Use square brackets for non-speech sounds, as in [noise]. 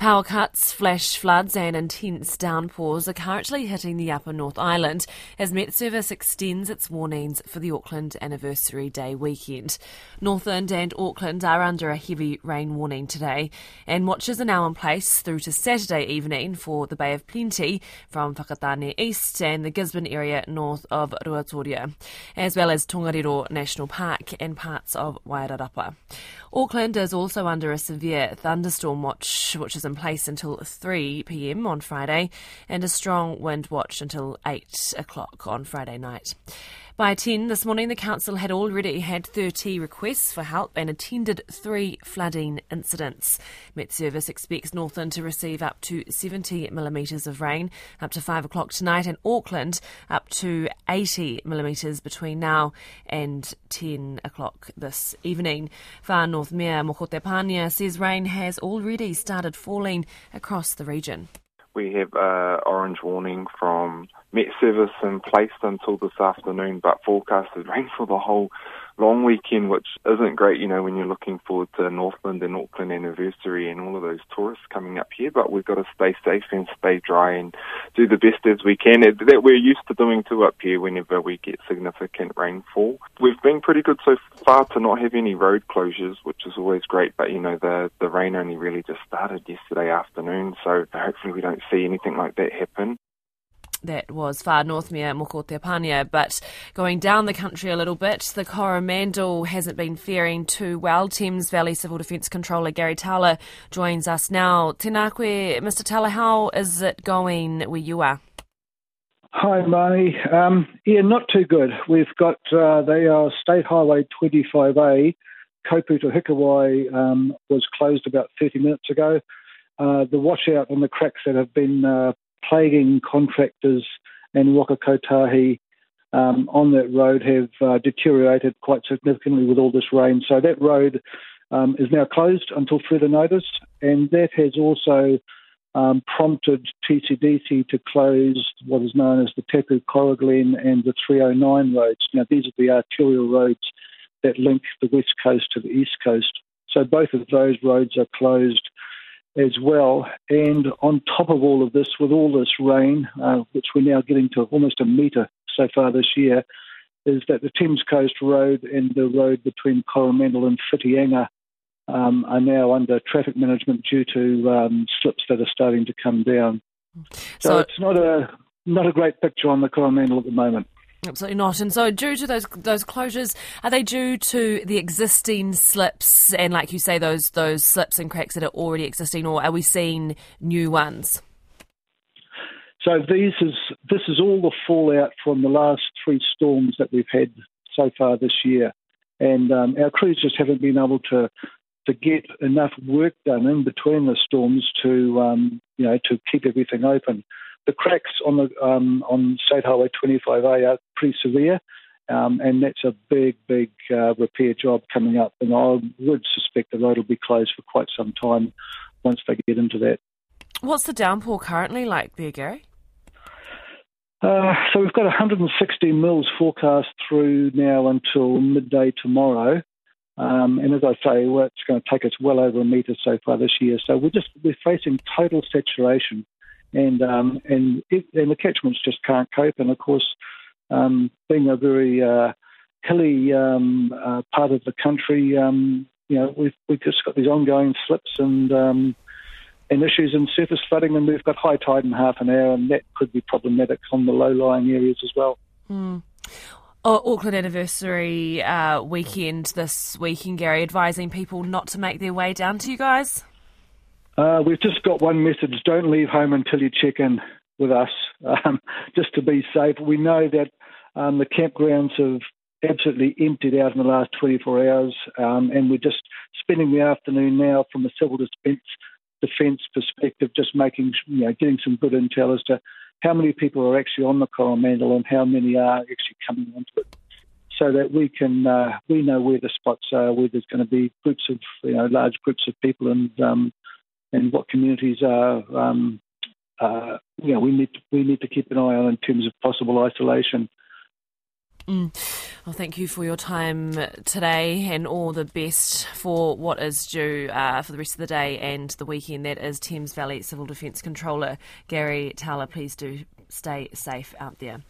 Power cuts, flash floods, and intense downpours are currently hitting the Upper North Island as Met Service extends its warnings for the Auckland Anniversary Day weekend. Northland and Auckland are under a heavy rain warning today, and watches are now in place through to Saturday evening for the Bay of Plenty from Whakatane East and the Gisborne area north of Ruatoria, as well as Tongariro National Park and parts of Wairarapa. Auckland is also under a severe thunderstorm watch, which is in place until 3 pm on Friday, and a strong wind watch until 8 o'clock on Friday night. By 10 this morning, the council had already had 30 requests for help and attended three flooding incidents. Met Service expects Northland to receive up to 70 millimetres of rain up to 5 o'clock tonight, and Auckland up to 80 millimetres between now and 10 o'clock this evening. Far North Mayor Moko Tepania says rain has already started falling across the region. We have an orange warning from Met Service in place until this afternoon, but forecasted rain for the whole long weekend, which isn't great, you know, when you're looking forward to Northland and Auckland anniversary and all of those tourists coming up here. But we've got to stay safe and stay dry and do the best as we can that we're used to doing too up here whenever we get significant rainfall. We've been pretty good so far to not have any road closures, which is always great. But you know, the the rain only really just started yesterday afternoon, so hopefully we don't see anything like that happen. That was far north Mayor Moko Tepania, but going down the country a little bit, the Coromandel hasn't been faring too well. Thames Valley Civil Defence Controller Gary Towler joins us now. Tēnā Mr Towler, how is it going where you are? Hi, Marnie. Um, yeah, not too good. We've got, uh, they are State Highway 25A, Kopu to Hikuai, um, was closed about 30 minutes ago. Uh, the washout and the cracks that have been uh, plaguing contractors and Waka Kotahi um, on that road have uh, deteriorated quite significantly with all this rain. So that road um, is now closed until further notice, and that has also um, prompted TCDC to close what is known as the Tapu Coroglen and the 309 roads. Now, these are the arterial roads that link the west coast to the east coast. So both of those roads are closed as well. And on top of all of this, with all this rain, uh, which we're now getting to almost a metre so far this year, is that the Thames Coast Road and the road between Coromandel and Whitianga um, are now under traffic management due to um, slips that are starting to come down. So, so it's not a not a great picture on the Coromandel at the moment. Absolutely not. And so, due to those those closures, are they due to the existing slips and, like you say, those those slips and cracks that are already existing, or are we seeing new ones? So these is this is all the fallout from the last three storms that we've had so far this year, and um, our crews just haven't been able to to get enough work done in between the storms to um, you know to keep everything open the cracks on the um, on State Highway 25A are pretty severe, um, and that's a big, big uh, repair job coming up. And I would suspect the road will be closed for quite some time once they get into that. What's the downpour currently like there, Gary? Uh, so we've got 160 mils forecast through now until midday tomorrow. Um, and as I say, well, it's going to take us well over a metre so far this year. So we're just we're facing total saturation and um, and, it, and the catchments just can't cope. And of course, um, being a very uh, hilly um, uh, part of the country, um, you know, we've we've just got these ongoing slips and um, and issues in surface flooding, and we've got high tide in half an hour, and that could be problematic on the low-lying areas as well. Mm. Oh, Auckland anniversary uh, weekend this weekend, Gary, advising people not to make their way down to you guys. Uh, we've just got one message don't leave home until you check in with us, um, [laughs] just to be safe. We know that um, the campgrounds have absolutely emptied out in the last 24 hours, um, and we're just spending the afternoon now from a civil defence defence perspective, just making, you know, getting some good intel as to how many people are actually on the Coromandel and how many are actually coming onto it so that we can uh, we know where the spots are, where there's going to be groups of you know large groups of people, and um, and what communities are, um, uh, you know, we need to, we need to keep an eye on in terms of possible isolation. Mm. Well, thank you for your time today and all the best for what is due uh, for the rest of the day and the weekend. That is Thames Valley Civil Defence Controller Gary Towler. Please do stay safe out there.